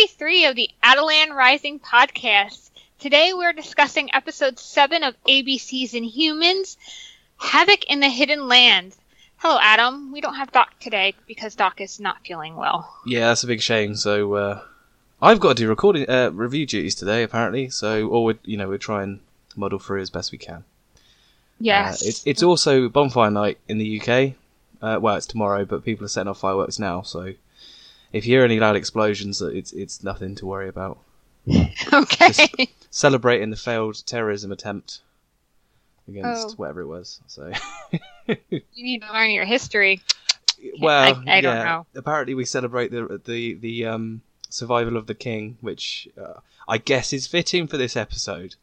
welcome 33 of the Attilan Rising podcast. Today we're discussing episode 7 of ABC's Inhumans, Havoc in the Hidden Land. Hello, Adam. We don't have Doc today because Doc is not feeling well. Yeah, that's a big shame. So uh, I've got to do recording uh, review duties today, apparently. So, or we you know, we'll try and muddle through as best we can. Yes. Uh, it's it's also bonfire night in the UK. Uh, well, it's tomorrow, but people are setting off fireworks now. So, if you hear any loud explosions, it's it's nothing to worry about. okay. Celebrating the failed terrorism attempt against Oh. whatever it was. So, You need to learn your history. well, I don't yeah, know. Apparently, we celebrate the the the um, survival of the king, which uh, I guess is fitting for this episode.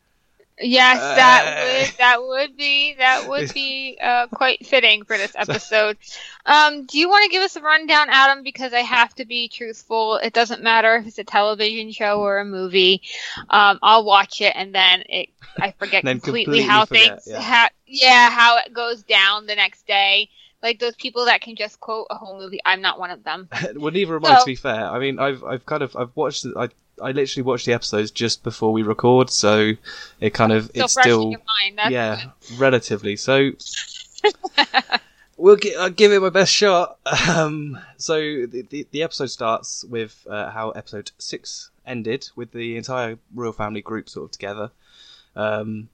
Yes, that Uh. would that would be that would be uh, quite fitting for this episode. Um, do you want to give us a rundown, Adam? Because I have to be truthful. It doesn't matter if it's a television show or a movie. Um, I'll watch it and then it I forget completely, completely how forget, things yeah. ha- yeah how it goes down the next day. Like those people that can just quote a whole movie. I'm not one of them. well, neither am I. To be fair, I mean, I've I've kind of I've watched I I literally watched the episodes just before we record, so it kind of Still it's still mind. Yeah relatively. So we'll gi- I'll give it my best shot. Um, so the, the the episode starts with uh, how episode six ended, with the entire royal family group sort of together. Um,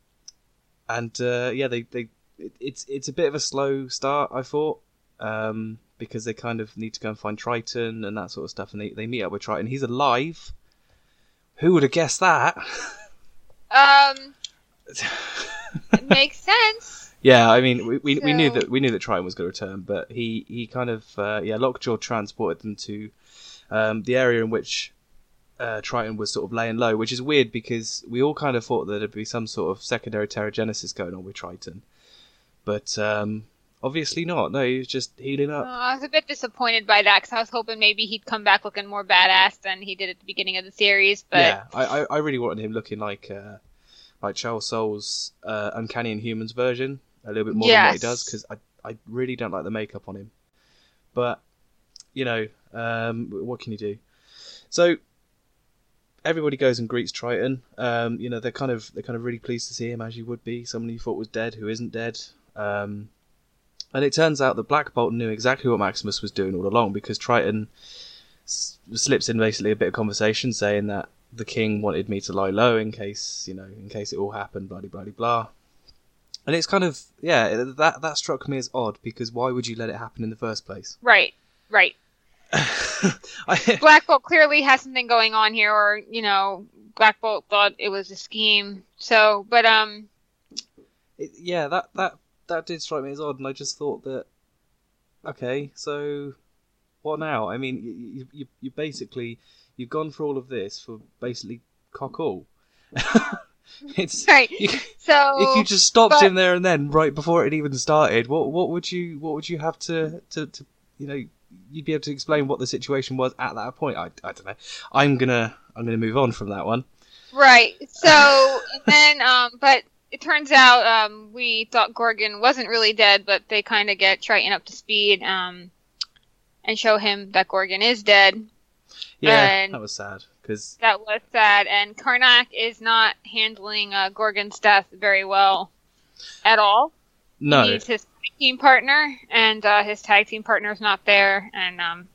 and uh, yeah, they they it, it's it's a bit of a slow start, I thought. Um, because they kind of need to go and find Triton and that sort of stuff, and they, they meet up with Triton. He's alive. Who would have guessed that? Um, it makes sense. Yeah, I mean, we, we, we knew that we knew that Triton was going to return, but he, he kind of uh, yeah, Lockjaw transported them to um, the area in which uh, Triton was sort of laying low, which is weird because we all kind of thought that there'd be some sort of secondary Terrigenesis going on with Triton, but um, obviously not. No, he was just healing Oh, up. I was a bit disappointed by that because I was hoping maybe he'd come back looking more badass than he did at the beginning of the series. But yeah, I, I, I really wanted him looking like uh, like Charles Soule's uh, Uncanny Inhumans version a little bit more than what he does because I I really don't like the makeup on him. But you know, um, what can you do? So everybody goes and greets Triton. Um, you know, they're kind of they're kind of really pleased to see him as you would be someone you thought was dead who isn't dead. Um, and it turns out that Black Bolt knew exactly what Maximus was doing all along because Triton s- slips in basically a bit of conversation saying that the king wanted me to lie low in case you know in case it all happened blah blah blah blah and it's kind of yeah that that struck me as odd because why would you let it happen in the first place right, right. I, Black Bolt clearly has something going on here, or you know, Black Bolt thought it was a scheme. So, but um, it, yeah that that that did strike me as odd and i just thought that okay so what now i mean you you, you, basically you've gone through all of this for basically cock all it's right. you, So if you just stopped but- him there and then, right before it even started, what what would you what would you have to to, to you know you'd be able to explain what the situation was at that point? I, I don't know. I'm gonna I'm gonna move on from that one. Right. So then, um, but it turns out um, we thought Gorgon wasn't really dead, but they kind of get Triton up to speed um, and show him that Gorgon is dead. Yeah, And- that was sad because That was sad, and Karnak is not handling uh, Gorgon's death very well at all. He no, needs his tag team partner, and uh, his tag team partner's not there, and um,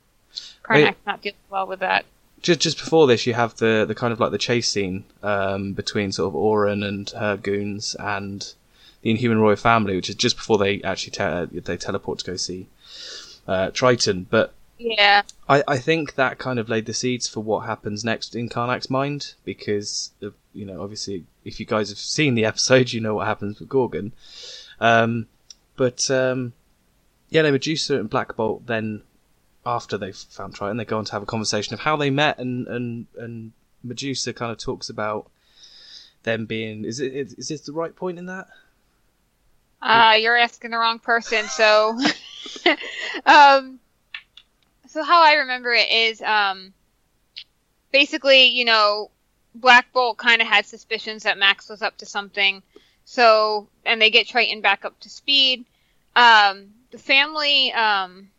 Karnak's Wait. not dealing well with that. Just just before this, you have the the kind of like the chase scene um, between sort of Auran and her goons and the Inhuman Royal family, which is just before they actually te- they teleport to go see uh, Triton, but. Yeah. I, I think that kind of laid the seeds for what happens next in Karnak's mind because of, you know obviously if you guys have seen the episode you know what happens with Gorgon, um, but um, yeah, no, Medusa and Black Bolt then after they've found Triton they go on to have a conversation of how they met and and and Medusa kind of talks about them being is it is, is this the right point in that? Uh, you're asking the wrong person. So, um, so how I remember it is, um, basically, you know, Black Bolt kind of had suspicions that Max was up to something. So, and they get Triton back up to speed. Um, the family, um,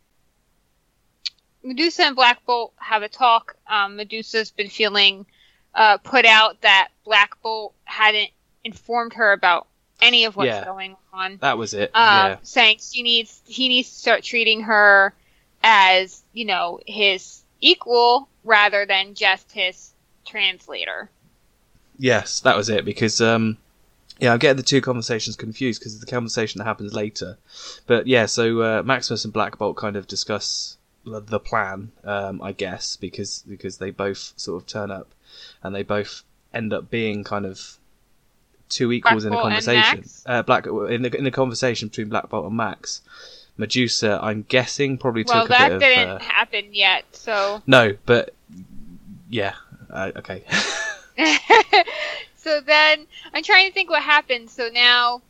Medusa and Black Bolt have a talk. Um, Medusa's been feeling uh, put out that Black Bolt hadn't informed her about any of what's Yeah. going on. That was it. uh, yeah. saying she needs he needs to start treating her as you know his equal rather than just his translator. Yes, that was it. Because um, yeah, I'm getting the two conversations confused because the conversation that happens later. But yeah, so uh, Maximus and Black Bolt kind of discuss the- plan, um, I guess, because because they both sort of turn up and they both end up being kind of two equals in a conversation. Uh, Black in the in the conversation between Black Bolt and Max. Medusa, I'm guessing, probably well, took a that bit of. didn't uh, happen yet, so No, but yeah, uh, okay. so then I'm trying to think what happened. So now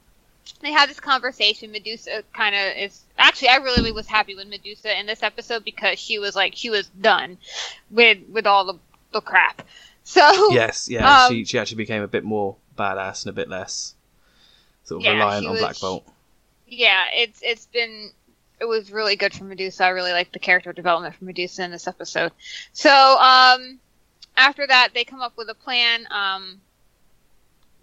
they have this conversation. Medusa kind of is actually I really was happy with Medusa in this episode because she was like she was done with with all the the crap. So yes, yeah, Um, she she actually became a bit more badass and a bit less sort of Yeah, reliant on was- Black Bolt. yeah, it's it's been it was really good for Medusa. I really liked the character development for Medusa in this episode. So um, after that, they come up with a plan. Um,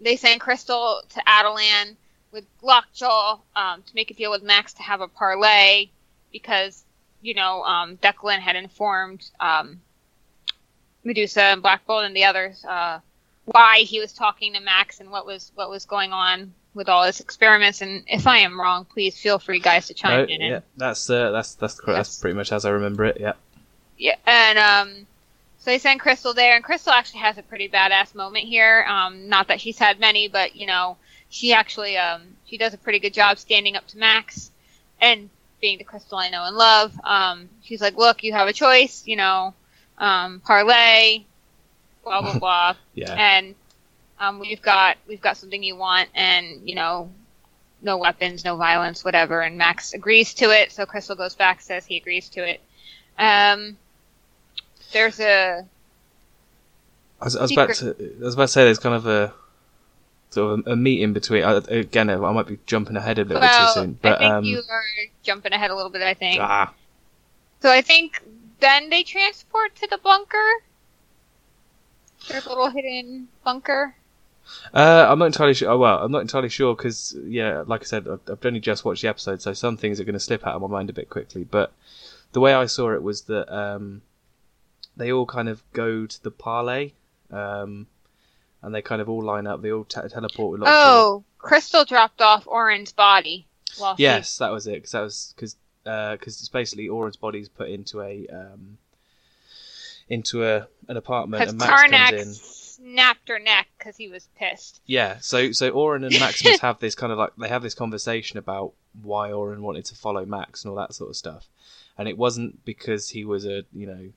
they send Crystal to Attilan with Lockjaw um, to make a deal with Max to have a parlay because you know um, Declan had informed um, Medusa and Black Bolt and the others uh, why he was talking to Max and what was what was going on with all his experiments. And if I am wrong, please feel free, guys, to chime No, in. yeah, that's uh, that's that's correct. That's Yes. pretty much as I remember it. Yeah. yeah, and um, so they send Crystal there, and Crystal actually has a pretty badass moment here. Um, not that she's had many, but you know, she actually um, she does a pretty good job standing up to Max and being the Crystal I know and love. Um, she's like, look, you have a choice, you know, um, parlay, blah blah blah. Yeah. and um, we've got we've got something you want, and you know, no weapons, no violence, whatever. And Max agrees to it, so Crystal goes back, says he agrees to it. Um, there's a I was, I was about to I was about to say there's kind of a sort of a, a meeting between. Uh, again, I might be jumping ahead a little well, bit too soon, but I think um, you are jumping ahead a little bit. I think ah, so. I think then they transport to the bunker. Their little hidden bunker. Uh, I'm not entirely sure. Oh, well, I'm not entirely sure because, yeah, like I said, I've, I've only just watched the episode, so some things are going to slip out of my mind a bit quickly. But the way I saw it was that um, they all kind of go to the parlay, um, and they kind of all line up. They all te- teleport with lots of. Oh, Crystal dropped off Auran's body. Yes, that was it. Because that was because because it's basically Auran's body's put into a um, into a an apartment, and Max comes in. snapped her neck because he was pissed. Yeah, so so Auran and Maximus have this kind of like they have this conversation about why Auran wanted to follow Max and all that sort of stuff, and it wasn't because he was a you know,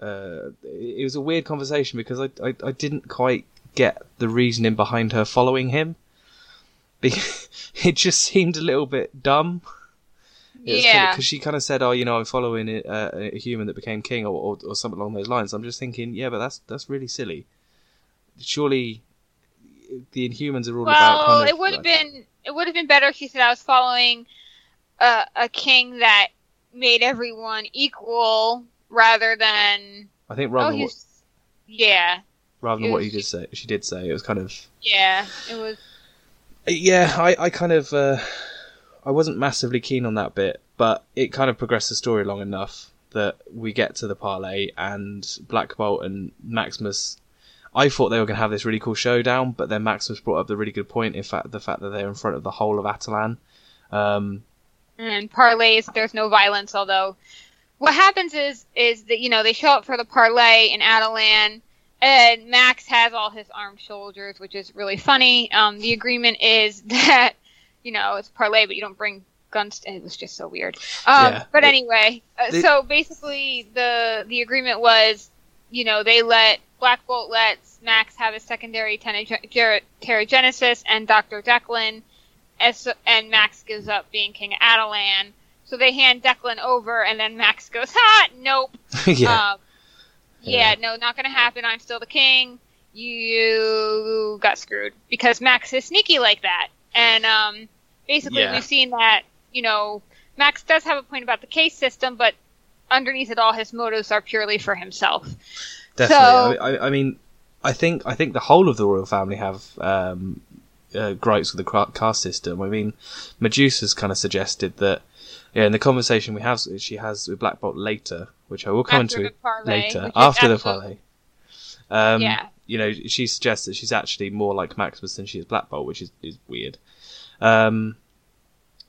uh, it was a weird conversation because I I, I didn't quite get the reasoning behind her following him. It just seemed a little bit dumb. yeah. because she kind of said, "Oh, you know, I'm following it, uh, a human that became king," or, or or something along those lines. I'm just thinking, yeah, but that's that's really silly. Surely, the Inhumans are all about well, kind of. it would have like- been it would have been better if she said I was following a, a king that made everyone equal rather than I think oh rather than what, yeah rather than it what was you did say, she did say it was kind of. yeah it was Yeah, I I kind of uh, I wasn't massively keen on that bit, but it kind of progressed the story long enough that we get to the parlay and Black Bolt and Maximus. I thought they were going to have this really cool showdown, but then Maximus brought up the really good point. In fact, the fact that they're in front of the whole of Attilan. Um, and parlays there's no violence although what happens is is that you know they show up for the parlay in Attilan and Max has all his armed soldiers which is really funny um, the agreement is that you know it's parlay but you don't bring guns it was just so weird um, Yeah. but anyway uh, so basically the the agreement was you know they let Black Bolt lets Max have his secondary ger- and Dr. Declan as, and Max gives up being King of Attilan. So they hand Declan over, and then Max goes, "Ha, nope, yeah, um, yeah, Yeah. no, not gonna happen. I'm still the king. You got screwed because Max is sneaky like that." And um, basically, Yeah. we've seen that. You know, Max does have a point about the case system, but underneath it all, his motives are purely for himself. Definitely. So- I, I, mean, I think I think the whole of the royal family have um, uh, gripes with the caste system. I mean, Medusa's kind of suggested that. Yeah, in the conversation we have, she has with Black Bolt later, which I will come After into parlay, later after the parlay. Um, Yeah. you know, she suggests that she's actually more like Maximus than she is Black Bolt, which is, is weird. Um,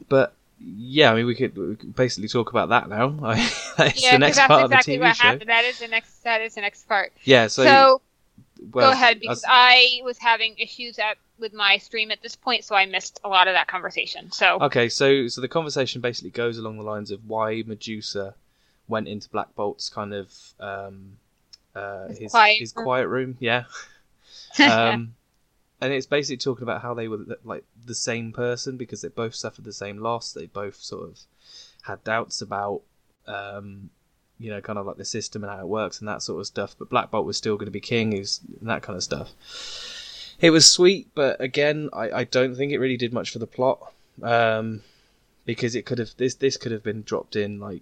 but yeah, I mean, we could, we could basically talk about that now. that is Yeah, the next that's part exactly of the TV what show. happened. That is the next. That is the next part. Yeah, so, So, go ahead because I was having issues at with my stream at this point, so I missed a lot of that conversation. So Okay, so so the conversation basically goes along the lines of why Medusa went into Black Bolt's kind of um, uh, His his quiet his room. quiet room, yeah. Um, and it's basically talking about how they were like the same person because they both suffered the same loss. They both sort of had doubts about, um, you know, kind of like the system and how it works and that sort of stuff. But Black Bolt was still going to be king, is that kind of stuff. It was sweet, but again, I, I don't think it really did much for the plot. Um, because it could have this this could have been dropped in like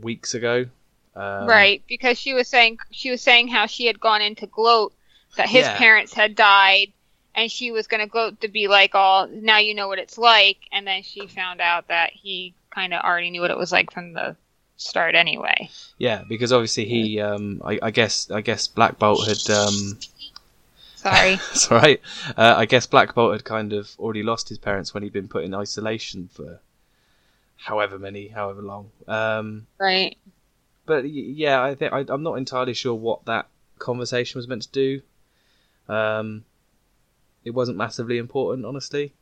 weeks ago. Um, right, because she was saying she was saying how she had gone into gloat that his Yeah. parents had died, and she was going to gloat to be like, "all now you know what it's like," and then she found out that he kind of already knew what it was like from the start anyway. Yeah, because obviously he, um, I, I guess, I guess Black Bolt had, um, Sorry. it's all right. Uh, I guess Black Bolt had kind of already lost his parents when he'd been put in isolation for however many, however long. Um, right. but yeah, I think I, I'm not entirely sure what that conversation was meant to do. Um, it wasn't massively important, honestly.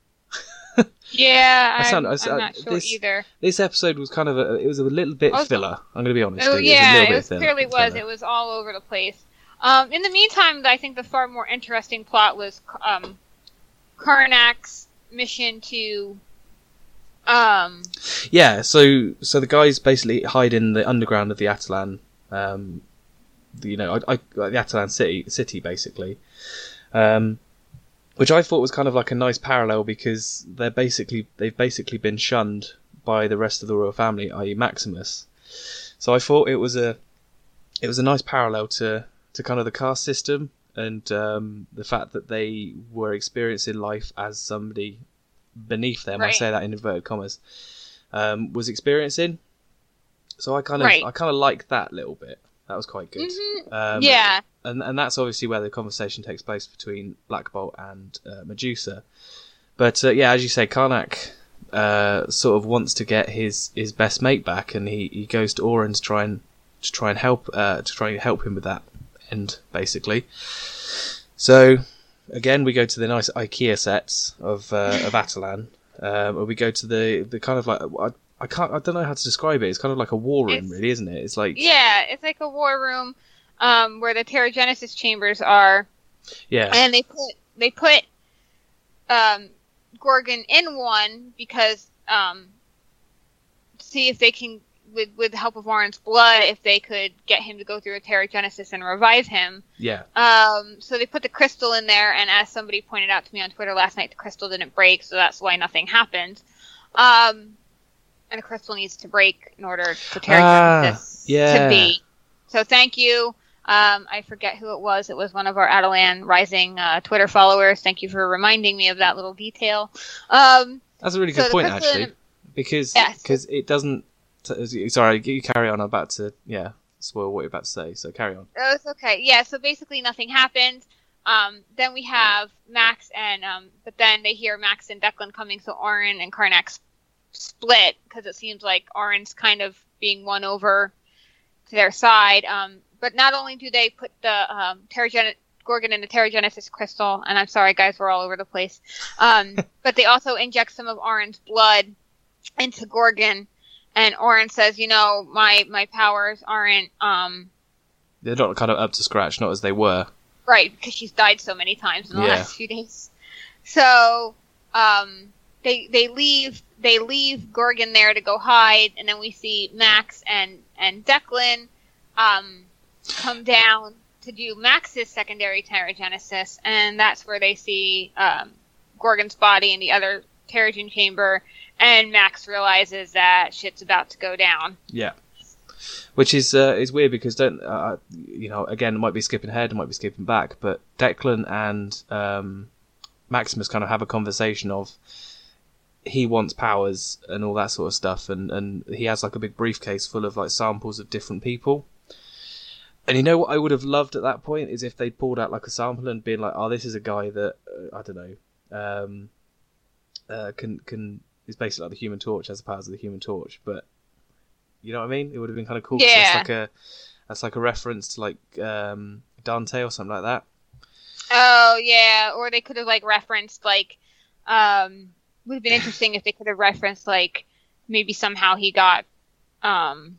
Yeah, I I'm, sound- I I'm not sure this- either. This episode was kind of a, it was a little bit Also- filler. I'm going to be honest. Oh yeah, it was it, bit was, clearly was. filler. It was all over the place. Um, in the meantime, I think the far more interesting plot was um, Karnak's mission to. Um, Yeah, so so the guys basically hide in the underground of the Attilan, um, you know, I, I, the Attilan city, city basically, um, which I thought was kind of like a nice parallel because they're basically they've basically been shunned by the rest of the royal family, i.e. Maximus. So I thought it was a it was a nice parallel to to kind of the caste system and um, the fact that they were experiencing life as somebody beneath them. I say that in inverted commas. Um, was experiencing. So I kind of Right. I kind of like that little bit. That was quite good. mhm, Um, yeah, and and that's obviously where the conversation takes place between Black Bolt and uh, Medusa. But uh, yeah, as you say, Karnak uh, sort of wants to get his, his best mate back, and he, he goes to Auran to try and to try and help uh, to try and help him with that end, basically. So again, we go to the nice IKEA sets of uh, of Attilan, um, or we go to the the kind of like I, can't I don't know how to describe it. It's kind of like a war room, It's- really, isn't it? It's like yeah. It's like a war room, um, where the Terrigenesis chambers are, yeah, and they put they put um, Gorgon in one because um, see if they can with with the help of Auran's blood if they could get him to go through a Terrigenesis and revive him. yeah, Um, so they put the crystal in there, and as somebody pointed out to me on Twitter last night, the crystal didn't break, so that's why nothing happened. Um, and the crystal needs to break in order for Terrigenesis Ah, yeah. to be. So thank you. Um, I forget who it was. It was one of our Attilan Rising uh, Twitter followers. Thank you for reminding me of that little detail. Um, That's a really good the point, actually, in- because Yes. because it doesn't. T- sorry, you carry on. I'm about to yeah spoil what you're about to say. So carry on. Oh, it's okay. Yeah, so basically nothing happened. Um, then we have Max and um, but then they hear Max and Declan coming, so Auran and Karnak s- split because it seems like Auran's kind of being won over to their side. Um, but not only do they put the um, Terrigen- Gorgon in the Terrigenesis crystal, and I'm sorry guys, we're all over the place. Um, but they also inject some of Auran's blood into Gorgon, and Auran says, you know, my my powers aren't um They're not kind of up to scratch, not as they were. Right, because she's died so many times in the Yeah. last few days. So, um, they they leave they leave Gorgon there to go hide, and then we see Max and and Declan um, come down to do Max's secondary Terrigenesis, and that's where they see um, Gorgon's body in the other Terrigen chamber, and Max realizes that shit's about to go down. Yeah. which is uh, is weird because don't uh, you know again might be skipping ahead, might be skipping back, but Declan and um, Maximus kind of have a conversation of he wants powers and all that sort of stuff, and and he has like a big briefcase full of like samples of different people. And you know what I would have loved at that point is if they pulled out like a sample and been like, "Oh, this is a guy that uh, I don't know, um, uh, can can is basically like the Human Torch, has the powers of the Human Torch." But you know what I mean? It would have been kind of cool Yeah. That's like a that's like a reference to like um, Dante or something like that. Oh yeah, or they could have like referenced like um would have been interesting if they could have referenced like maybe somehow he got um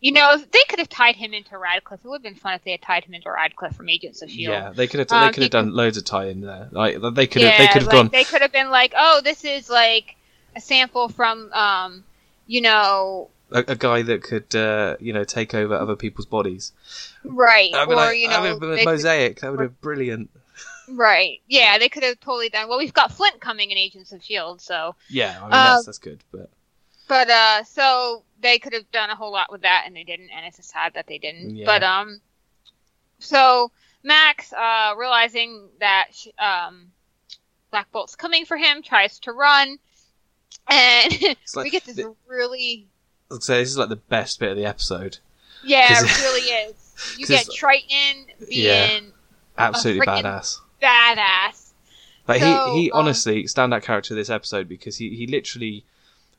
you know, they could have tied him into Radcliffe. It would have been fun if they had tied him into Radcliffe from Agents of Shield. Yeah, they could have Um, they could he have done could- loads of tie in there. Like they could have they could have like, gone. They could have been like, "Oh, this is like a sample from um, you know, A, a guy that could, uh, you know, take over other people's bodies. right?" I'd be or like, you know, been they a could- mosaic. That would have been brilliant. Right? Yeah, they could have totally done. Well, we've got Flint coming in Agents of Shield, so Yeah, I mean Um, that's that's good. But But uh, so they could have done a whole lot with that, and they didn't, and it's sad that they didn't. Yeah. But um, so Max, uh, realizing that sh- um, Black Bolt's coming for him, tries to run, and like we get this the- really, I'd say this is like the best bit of the episode. Yeah, it really is. You get Triton being Yeah. Absolutely badass. Badass. Like So, he, he um, honestly standout character of this episode because he, he literally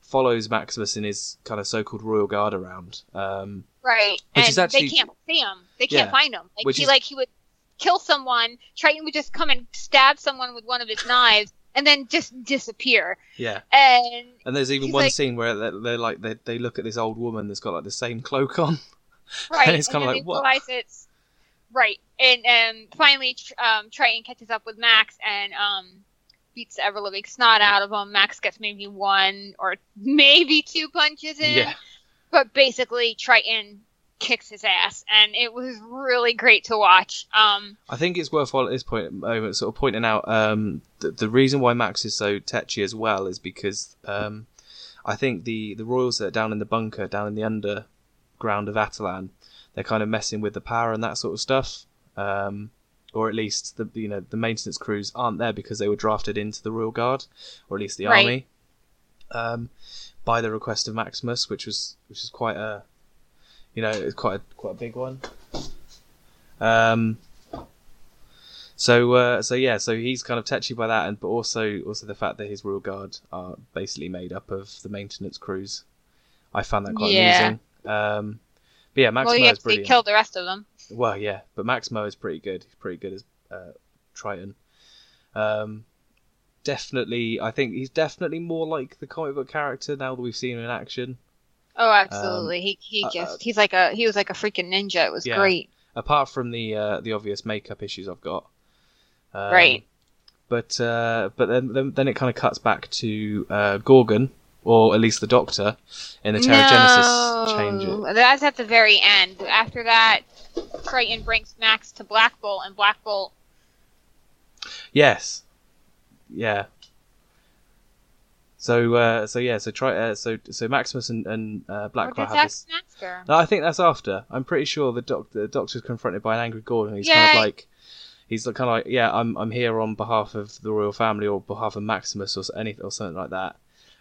follows Maximus in his kind of so-called royal guard around. Um, Right, and actually- they can't see him. They can't Yeah. find him. Like Which he is- like he would kill someone. Triton would just come and stab someone with one of his knives, and then just disappear. yeah, And and there's even one like- scene where they're, they're like they, they look at this old woman that's got like the same cloak on. right, and it's kinda like, what? it's right. And um, finally, um, Triton catches up with Max and um, beats the ever living snot out of him. Max gets maybe one or maybe two punches in. Yeah, but basically Triton kicks his ass, and it was really great to watch. Um, I think it's worthwhile at this point moment sort of pointing out um, the, the reason why Max is so tetchy as well is because um, I think the the royals that are down in the bunker, down in the underground of Attilan, they're kind of messing with the power and that sort of stuff. Um, or at least the you know the maintenance crews aren't there because they were drafted into the royal guard, or at least the Right. army, um, by the request of Maximus, which was which is quite a you know it's quite a, quite a big one. Um, so uh, so yeah, so he's kind of touchy by that, and but also also the fact that his royal guard are basically made up of the maintenance crews. I found that quite Yeah. amusing. Um, but yeah, Mike Moh well, he is brilliant. killed the rest of them. Well, yeah, but Mike Moh is pretty good. He's pretty good as uh, Triton. Um, definitely, I think he's definitely more like the comic book character now that we've seen him in action. Oh, absolutely. he he uh, just uh, he's like a he was like a freaking ninja. It was Yeah. great. Apart from the uh, the obvious makeup issues I've got. Um, Right. But uh, but then then, then it kind of cuts back to uh, Gorgon, or at least the Doctor, in the Terrigenesis change. It. That's at the very end. After that, Triton brings Max to Black Bolt, and Black Bolt. Yes. Yeah. So uh, so yeah so try uh, so so Maximus and, and uh, Black Bolt did have this. No, I think that's after. I'm pretty sure the doctor the doctor's confronted by an angry Gorgon. He's Yeah. kind of like he's kind of like yeah I'm I'm here on behalf of the royal family or behalf of Maximus or anything or something like that.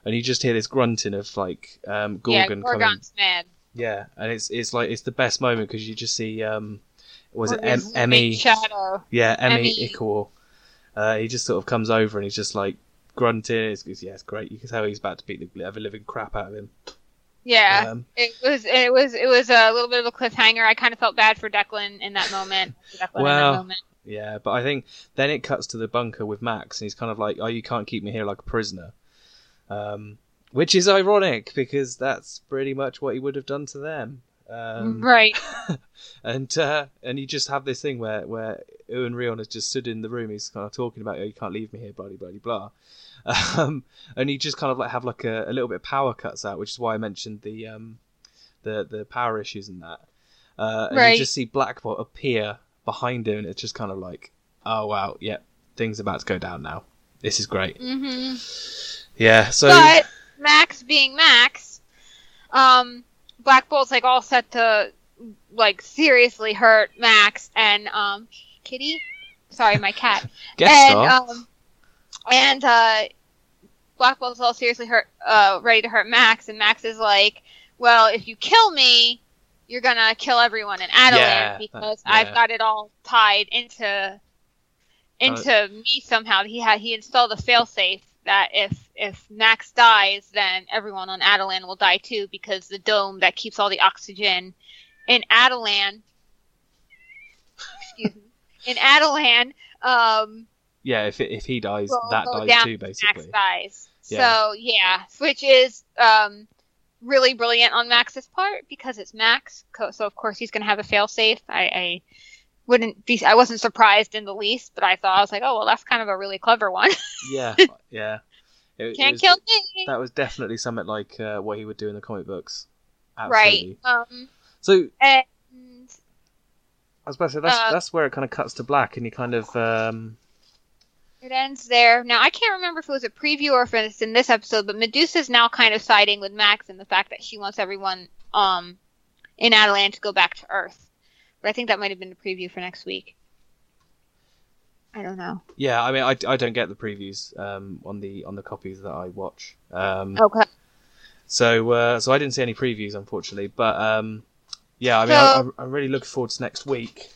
And you just hear this grunting of like um, yeah, Gorgon coming. Gorgon's mad. Yeah, and it's it's like it's the best moment because you just see um was it Or em- his Emmy Shadow. yeah, Emmy Emmy. Uh, he just sort of comes over and he's just like grunting. It's, it's, yeah, it's great. You can tell he's about to beat the ever living crap out of him. Yeah, Um, it was it was it was a little bit of a cliffhanger. I kind of felt bad for Declan in that moment. Declan in Well, that moment. yeah, but I think then it cuts to the bunker with Max, and he's kind of like, "Oh, you can't keep me here like a prisoner," um, which is ironic because that's pretty much what he would have done to them. Um, right. and uh, and you just have this thing where where Iwan Rheon has just stood in the room. He's kind of talking about, "Oh, you can't leave me here," blah blah blah. Um, and you just kind of like have like a, a little bit of power cuts out, which is why I mentioned the um, the the power issues and that. Uh, and Right. you just see Black Bolt appear behind him, and it's just kind of like, oh wow, yep, things about to go down now. This is great. hmm Yeah. So but Max being Max, um, Black Bolt's like all set to like seriously hurt Max and um Kitty. Sorry, my cat. Guest and um and uh Black Bolt's all seriously hurt uh ready to hurt Max and Max is like, Well, if you kill me, you're gonna kill everyone in Attilan Yeah, because that- I've got it all tied into into me somehow. He had he installed a failsafe that if if Max dies, then everyone on Attilan will die too because the dome that keeps all the oxygen in Attilan. excuse me. In Attilan, um, yeah, if if he dies, will that dies down too, if Max basically. dies. Yeah. So yeah, which is um really brilliant on Max's part because it's Max. So of course he's gonna have a failsafe. I, I wouldn't be. I wasn't surprised in the least, but I thought I was like, oh well, that's kind of a really clever one. Yeah, yeah. It- it Can't was- kill me. That was definitely something like uh, what he would do in the comic books. Right. Um. So And I was about to say that's Uh, that's where it kind of cuts to black, and you kind of um, it ends there. Now I can't remember if it was a preview or if it's in this episode, but Medusa's now kind of siding with Max in the fact that she wants everyone um in Attilan to go back to Earth. But I think that might have been the preview for next week. I don't know. yeah. I mean, I, I don't get the previews um, on the on the copies that I watch. Um, Okay. So uh, so I didn't see any previews, unfortunately. But um, yeah, I mean, So- I, I'm really looking forward to next week.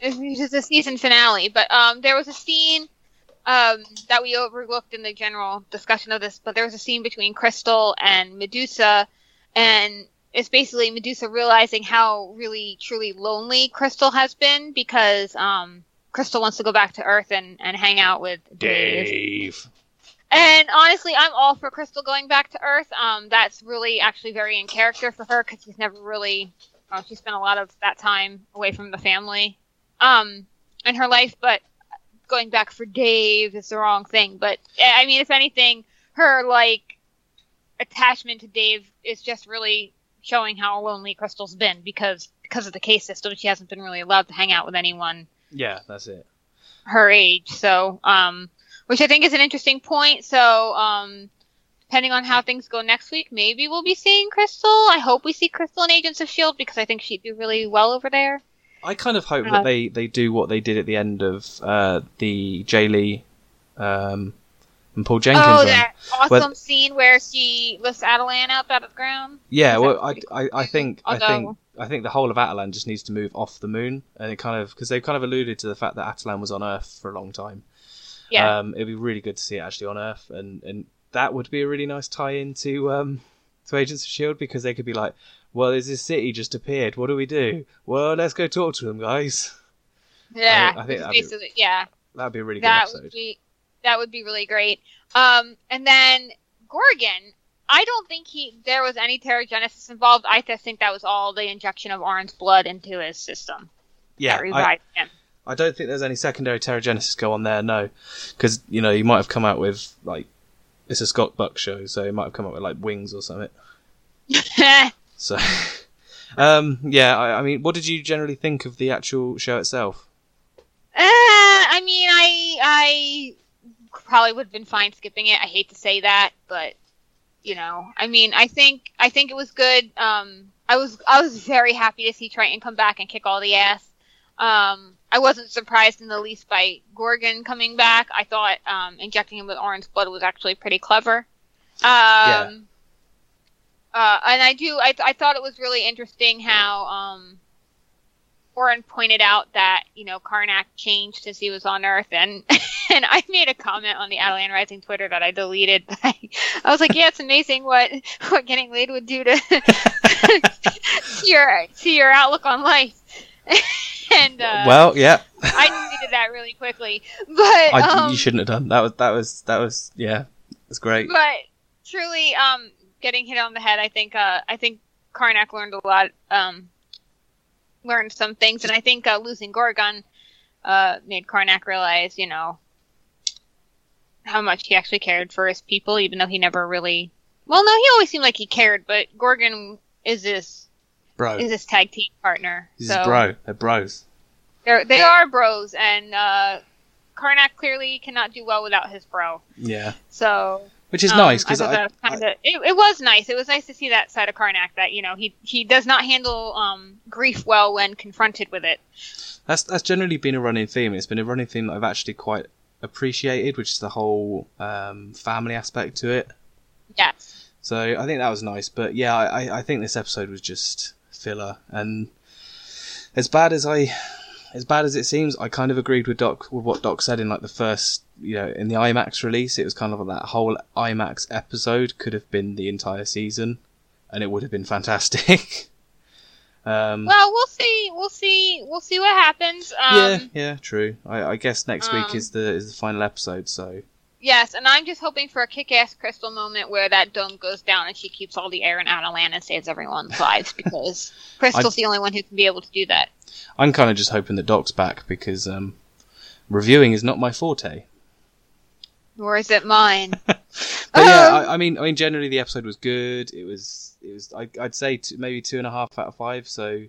It's just the season finale, but um, there was a scene um, that we overlooked in the general discussion of this. But there was a scene between Crystal and Medusa, and it's basically Medusa realizing how really truly lonely Crystal has been because um, Crystal wants to go back to Earth and, and hang out with Dave. Dave. And honestly, I'm all for Crystal going back to Earth. Um, that's really actually very in character for her because she's never really, uh, she spent a lot of that time away from the family, um, in her life. But going back for Dave is the wrong thing. But eh, I mean, if anything, her like attachment to Dave is just really showing how lonely Crystal's been because because of the case system, she hasn't been really allowed to hang out with anyone Yeah, that's it. her age. So, um, which I think is an interesting point. So, um, depending on how things go next week, maybe we'll be seeing Crystal. I hope we see Crystal in Agents of Shield because I think she'd do really well over there. I kind of hope Uh, that they, they do what they did at the end of uh, the Jae Lee um, and Paul Jenkins oh, that awesome Well- scene where she lifts Attilan up out of the ground. Yeah, well, I, I, I think I think I think the whole of Attilan just needs to move off the moon, and it kind of because they've kind of alluded to the fact that Attilan was on Earth for a long time. Yeah. Um, it'd be really good to see it actually on Earth, and and that would be a really nice tie-in to um to Agents of Shield because they could be like, well, there's this city just appeared. What do we do? Well, let's go talk to them, guys. yeah. I think that'd be- yeah. That'd be a really good that episode. would be that would be really great. Um, and then Gorgon, I don't think he there was any Terrigenesis involved. I just think that was all the injection of Auran's blood into his system yeah, I, him. I don't think there's any secondary Terrigenesis go on there, no, because you know you might have come out with like it's a Scott Buck show, so you might have come out with like wings or something. So, um, yeah, I, I mean, what did you generally think of the actual show itself? Uh, I mean, I I probably would have been fine skipping it. I hate to say that, but you know, I mean, I think I think it was good. Um, I was I was very happy to see Triton come back and kick all the ass. Um, I wasn't surprised in the least by Gorgon coming back. I thought um, injecting him with Auran's blood was actually pretty clever. Um, uh, and I do. I, I thought it was really interesting how um, Auran pointed out that you know Karnak changed as he was on Earth, and and I made a comment on the Attilan Rising Twitter that I deleted. I, I was like, yeah, it's amazing what what getting laid would do to, to your to your outlook on life. and uh, well, yeah, I deleted that really quickly, but I, um, you shouldn't have done that. Was that was that was yeah, it's great. but truly, um, getting hit on the head, I think, uh, I think Karnak learned a lot, um, learned some things, and I think uh, losing Gorgon uh, made Karnak realize, you know, how much he actually cared for his people, even though he never really. Well, no, he always seemed like he cared, but Gorgon is this Bro, is this tag team partner. this so bro. They're bros. They're, they are bros, and uh, Karnak clearly cannot do well without his bro. Yeah, So which is Um, nice because I, that was kinda, it, it was nice. It was nice to see that side of Karnak that you know he he does not handle um, grief well when confronted with it. that's that's generally been a running theme. It's been a running theme that I've actually quite appreciated, which is the whole um, family aspect to it. Yes. So I think that was nice. But yeah, I- I think this episode was just filler. And as bad as I, as bad as it seems, I kind of agreed with Doc with what Doc said in like the first, you know, in the IMAX release. It was kind of like that whole IMAX episode could have been the entire season, and it would have been fantastic. um, Well, we'll see. We'll see. We'll see what happens. Um, yeah, yeah, true. I, I guess next week um, is the is the final episode. So Yes, and I'm just hoping for a kick-ass Crystal moment where that dome goes down and she keeps all the air in Attilan and saves everyone's lives because Crystal's the only one who can be able to do that. I'm kind of just hoping that Doc's back because um, reviewing is not my forte. Nor is it mine. But yeah, Um, I, I mean, I mean, generally the episode was good. It was, it was, I, I'd say t- maybe two and a half out of five, so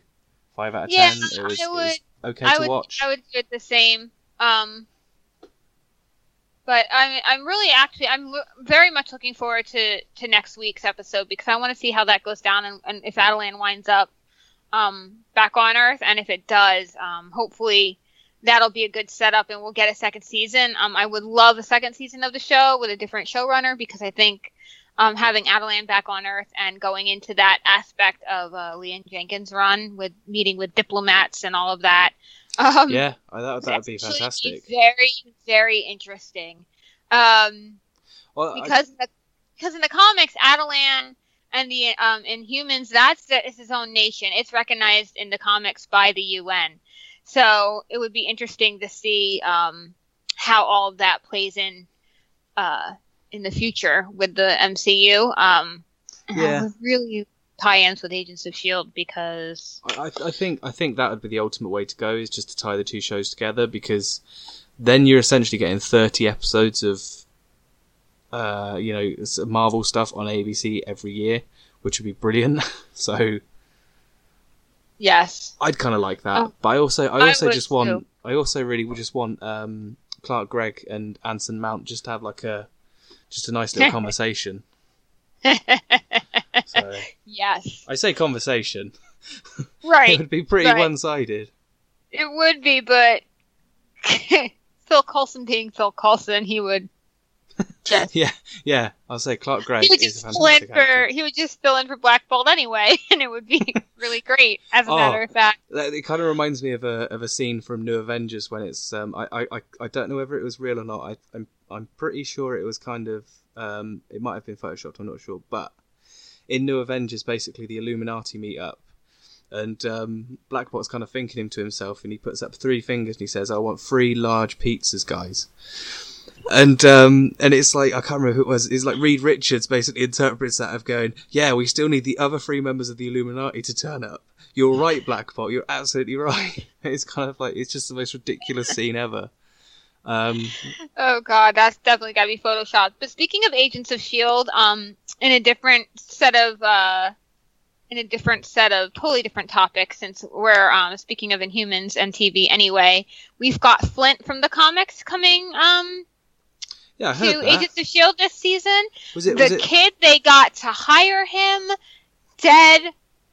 five out of Yeah, ten. It was, I it was okay I to would watch. I would do it the same. Um, but I'm I'm really actually I'm lo- very much looking forward to to next week's episode because I want to see how that goes down and, and if Attilan winds up um back on Earth and if it does, um hopefully that'll be a good setup and we'll get a second season. Um, I would love a second season of the show with a different showrunner because I think. Um, having Attilan back on Earth and going into that aspect of uh, Leon Jenkins' run with meeting with diplomats and all of that, um, yeah, that that would be fantastic. Very, very interesting. Um, Well, I- because in the, because in the comics, Attilan and the um, Inhumans, that's the, it's his own nation. It's recognized in the comics by the UN. So it would be interesting to see um, how all of that plays in uh, in the future with the MCU. Um, Yeah. Really tie-ins with Agents of Shield because I, I think I think that would be the ultimate way to go is just to tie the two shows together because then you're essentially getting 30 episodes of uh, you know Marvel stuff on ABC every year, which would be brilliant. so yes, I'd kind of like that, Oh. but I also I I also would just want too. I also really would just want um, Clark Gregg and Anson Mount just to have like a just a nice little conversation. So yes, I say conversation. Right, it would be pretty right. one-sided. It would be, but Phil Coulson being Phil Coulson, he would just Yeah, yeah. I'll say Clark Gregg he would is a just fill in for actor. he would just fill in for Black Bolt anyway, and it would be really great. As a Oh. matter of fact, That- It kind of reminds me of a of a scene from New Avengers when it's um I I, I, don't know whether it was real or not. I I'm I'm pretty sure it was kind of um it might have been photoshopped. I'm not sure, but in New Avengers, basically the Illuminati meet up. And um, Black Bolt's kind of thinking him to himself, and he puts up three fingers and he says, "I want three large pizzas, guys." And um, and it's like I can't remember who it was. It's like Reed Richards basically interprets that of going, "Yeah, we still need the other three members of the Illuminati to turn up." You're right, Black Bolt. You're absolutely right. It's kind of like it's just the most ridiculous scene ever. Um, oh god, that's definitely got to be photoshopped. But speaking of Agents of Shield, um, in a different set of uh, in a different set of totally different topics, since we're um speaking of Inhumans and TV anyway, we've got Flint from the comics coming um yeah, I to that. Agents of Shield this season. Was it? Was the it? kid they got to hire him dead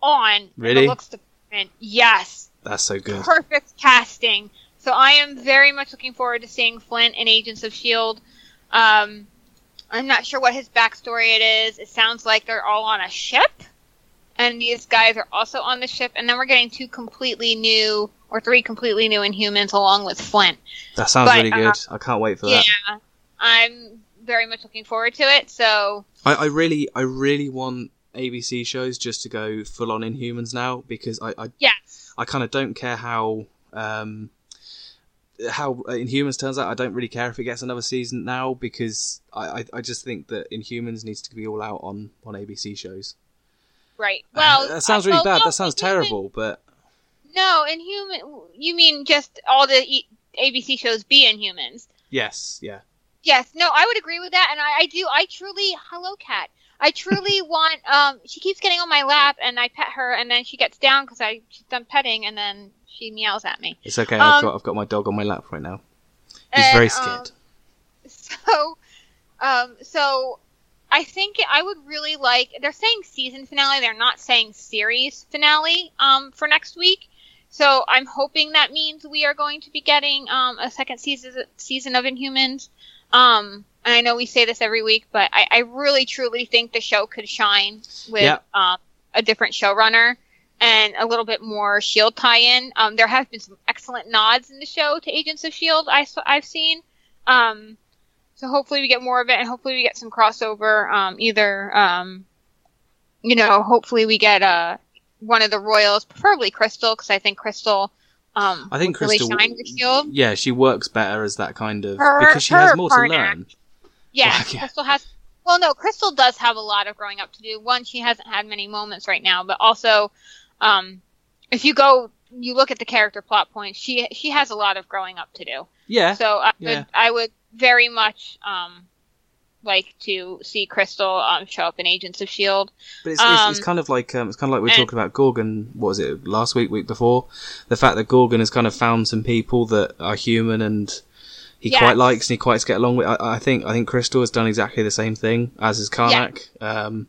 on Really? the looks department. Yes, That's so good. perfect casting. So I am very much looking forward to seeing Flint in Agents of Shield. Um, I'm not sure what his backstory it is. It sounds like they're all on a ship, and these guys are also on the ship. And then we're getting two completely new or three completely new Inhumans along with Flint. That sounds but, really uh, good. I can't wait for Yeah, that. I'm very much looking forward to it. So I, I really, I really want ABC shows just to go full on Inhumans now because I, I, yes, I kind of don't care how, um, how Inhumans turns out. I don't really care if it gets another season now because I, I, I just think that Inhumans needs to be all out on on ABC shows. right. Well, that sounds uh, really well, bad. no, that sounds Inhuman- terrible, but No, Inhuman. You mean just all the e- ABC shows be Inhumans? yes, yeah. Yes. No, I would agree with that, and I, I do. I truly, hello, cat. I truly want. Um, she keeps getting on my lap, and I pet her, and then she gets down because I she's done petting, and then she meows at me. It's okay. Um, I've got I've got my dog on my lap right now. He's And, very um, scared. So, um, so I think I would really like. They're saying season finale. They're not saying series finale um, for next week. So I'm hoping that means we are going to be getting um, a second season season of Inhumans. Um, and I know we say this every week, but I, I really truly think the show could shine with Yeah. um, a different showrunner and a little bit more Shield tie-in. Um, there have been some excellent nods in the show to Agents of Shield. I have seen. Um, so hopefully we get more of it, and hopefully we get some crossover. Um, either, um, you know, hopefully we get uh, one of the Royals, preferably Crystal, because I think Crystal. Um, I think really Crystal. shine with Shield. Yeah, she works better as that kind of Her- because she has more to learn. Yeah, Like, yeah. Crystal has. Well, no, Crystal does have a lot of growing up to do. One, she hasn't had many moments right now, but also, um, if you go, you look at the character plot points. She she has a lot of growing up to do. Yeah, So I Yeah. would I would very much um like to see Crystal um show up in Agents of Shield. But it's, it's, it's Um, kind of like um, it's kind of like we were and- talking about Gorgon. What was it last week, week before? The fact that Gorgon has kind of found some people that are human and he Yes. quite likes and he quite get along with. I, I think I think Crystal has done exactly the same thing as is Karnak. Um,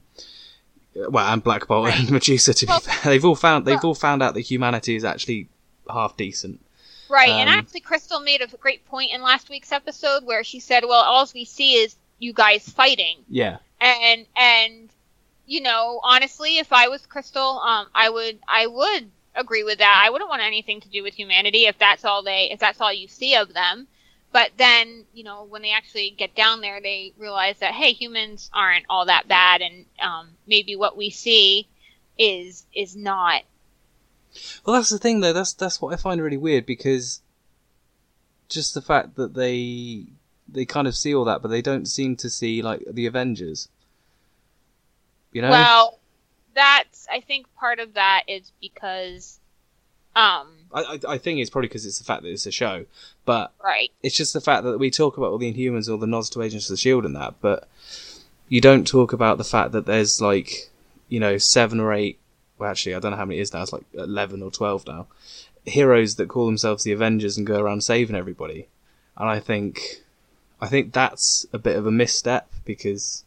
well, and Black Bolt and Medusa. To Well- be fair, they've all found they've well- all found out that humanity is actually half decent. Right, and Um, actually Crystal made a great point in last week's episode where she said, "Well, all we see is you guys fighting." Yeah, and and you know honestly if i was crystal um i would i would agree with that. I wouldn't want anything to do with humanity if that's all they if that's all you see of them. But then you know when they actually get down there they realize that hey humans aren't all that bad. And um maybe what we see is is not. Well, that's the thing, though. That's that's what I find really weird because just the fact that they they kind of see all that, but they don't seem to see like the Avengers. You know? well that's i think part of that is because um I, I I think it's probably because it's the fact that it's a show, but right it's just the fact that we talk about all the Inhumans, all the nods to Agents of the Shield, and that, but you don't talk about the fact that there's like you know seven or eight. Well, actually, I don't know how many it is now. It's like eleven or twelve now. Heroes that call themselves the Avengers and go around saving everybody, and I think, I think that's a bit of a misstep because,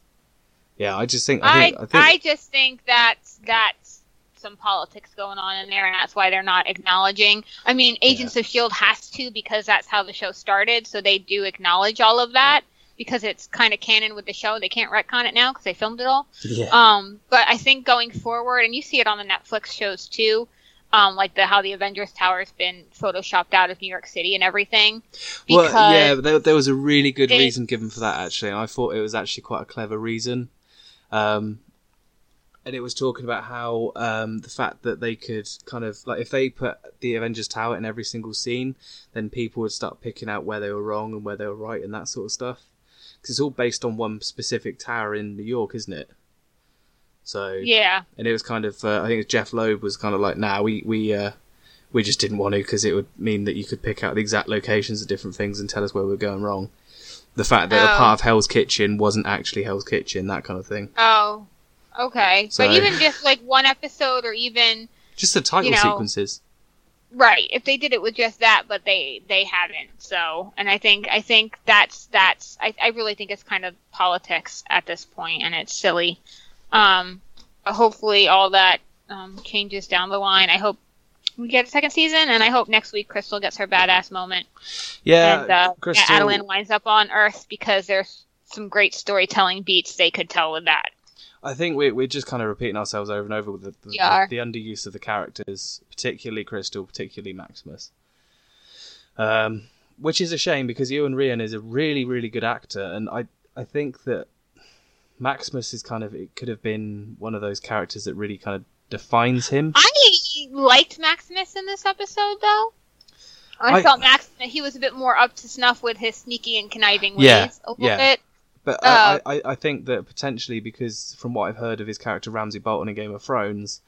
yeah, I just think I I, think I, I think just think that's that's some politics going on in there, and that's why they're not acknowledging. I mean, Agents of Shield has to because that's how the show started, so they do acknowledge all of that because it's kind of canon with the show. They can't retcon it now because they filmed it all. yeah, Um, but I think going forward, and you see it on the Netflix shows too. Um, like the how the Avengers Tower's been photoshopped out of New York City and everything. Well, yeah, there, there was a really good they- reason given for that actually, I thought it was actually quite a clever reason. Um, and it was talking about how um, the fact that they could kind of like if they put the Avengers Tower in every single scene, then people would start picking out where they were wrong and where they were right and that sort of stuff. Because it's all based on one specific tower in New York, isn't it? So yeah, and it was kind of uh, I think Jeph Loeb was kind of like, nah, we we uh, we just didn't want to because it would mean that you could pick out the exact locations of different things and tell us where we we're going wrong. The fact that a Oh. part of Hell's Kitchen wasn't actually Hell's Kitchen, that kind of thing. Oh, okay. So- but even just like one episode, or even Just the title You know, sequences. right, if they did it with just that, but they they haven't. So, and I think I think that's that's I, I really think it's kind of politics at this point, and it's silly. Um, but hopefully all that um, changes down the line. I hope we get a second season, and I hope next week Crystal gets her badass moment, Yeah, and uh, Crystal. Attilan winds up on Earth because there's some great storytelling beats they could tell with that. I think we're, we're just kind of repeating ourselves over and over with the, the, are. the, underuse of the characters, particularly Crystal, particularly Maximus. Um, which is a shame because Iwan Rheon is a really, really good actor, and I I think that Maximus is kind of it could have been one of those characters that really kind of defines him. I liked Maximus in this episode, though. I, I- felt Max he was a bit more up to snuff with his sneaky and conniving ways Yeah, a little yeah. bit. But Uh, I, I, I think that potentially because from what I've heard of his character Ramsay Bolton in Game of Thrones,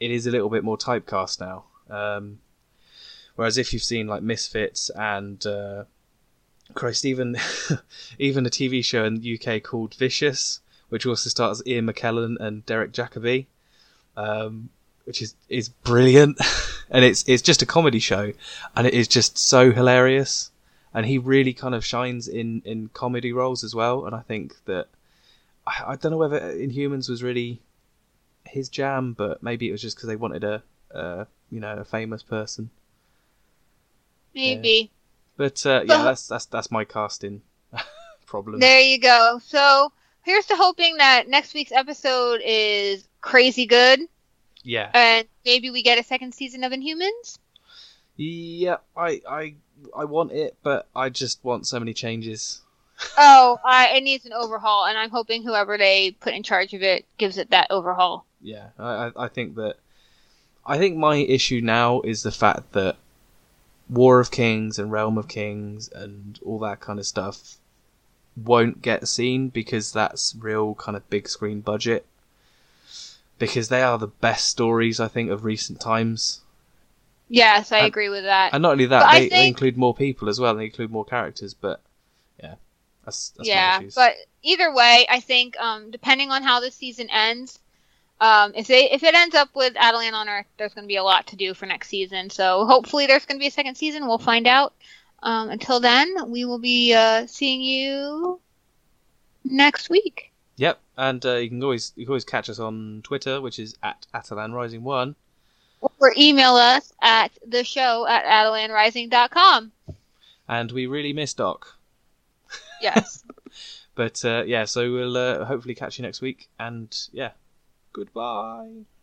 it is a little bit more typecast now. Um, whereas if you've seen like Misfits and uh, Christ, even even a TV show in the UK called Vicious, which also stars Ian McKellen and Derek Jacobi, um, which is is brilliant, and it's it's just a comedy show, and it is just so hilarious and he really kind of shines in in comedy roles as well and i think that I, I don't know whether Inhumans was really his jam, but maybe it was just because they wanted a, a you know a famous person. Maybe. But uh, yeah, that's that's that's my casting problem. There you go. So here's to hoping that next week's episode is crazy good, Yeah, and maybe we get a second season of Inhumans. yeah. I I I want it, but I just want so many changes. Oh, I, it needs an overhaul, and I'm hoping whoever they put in charge of it gives it that overhaul. Yeah, I I- I think that I think my issue now is the fact that War of Kings and Realm of Kings and all that kind of stuff won't get seen because that's real kind of big screen budget. Because they are the best stories I think of recent times. Yes, I And- agree with that. And not only that, But I they, they include more people as well. They include more characters, but yeah, that's, that's yeah, but either way, I think um, depending on how the season ends, um, if they if it ends up with Attilan on Earth, there's going to be a lot to do for next season. So hopefully, there's going to be a second season. We'll find out. Um, until then, we will be uh, seeing you next week. Yep, and uh, you can always you can always catch us on Twitter, which is at Attilan Rising One. Or email us at the show at attilanrising.com. And we really miss Doc. Yes. But uh, yeah, so we'll uh, hopefully catch you next week. And yeah, goodbye.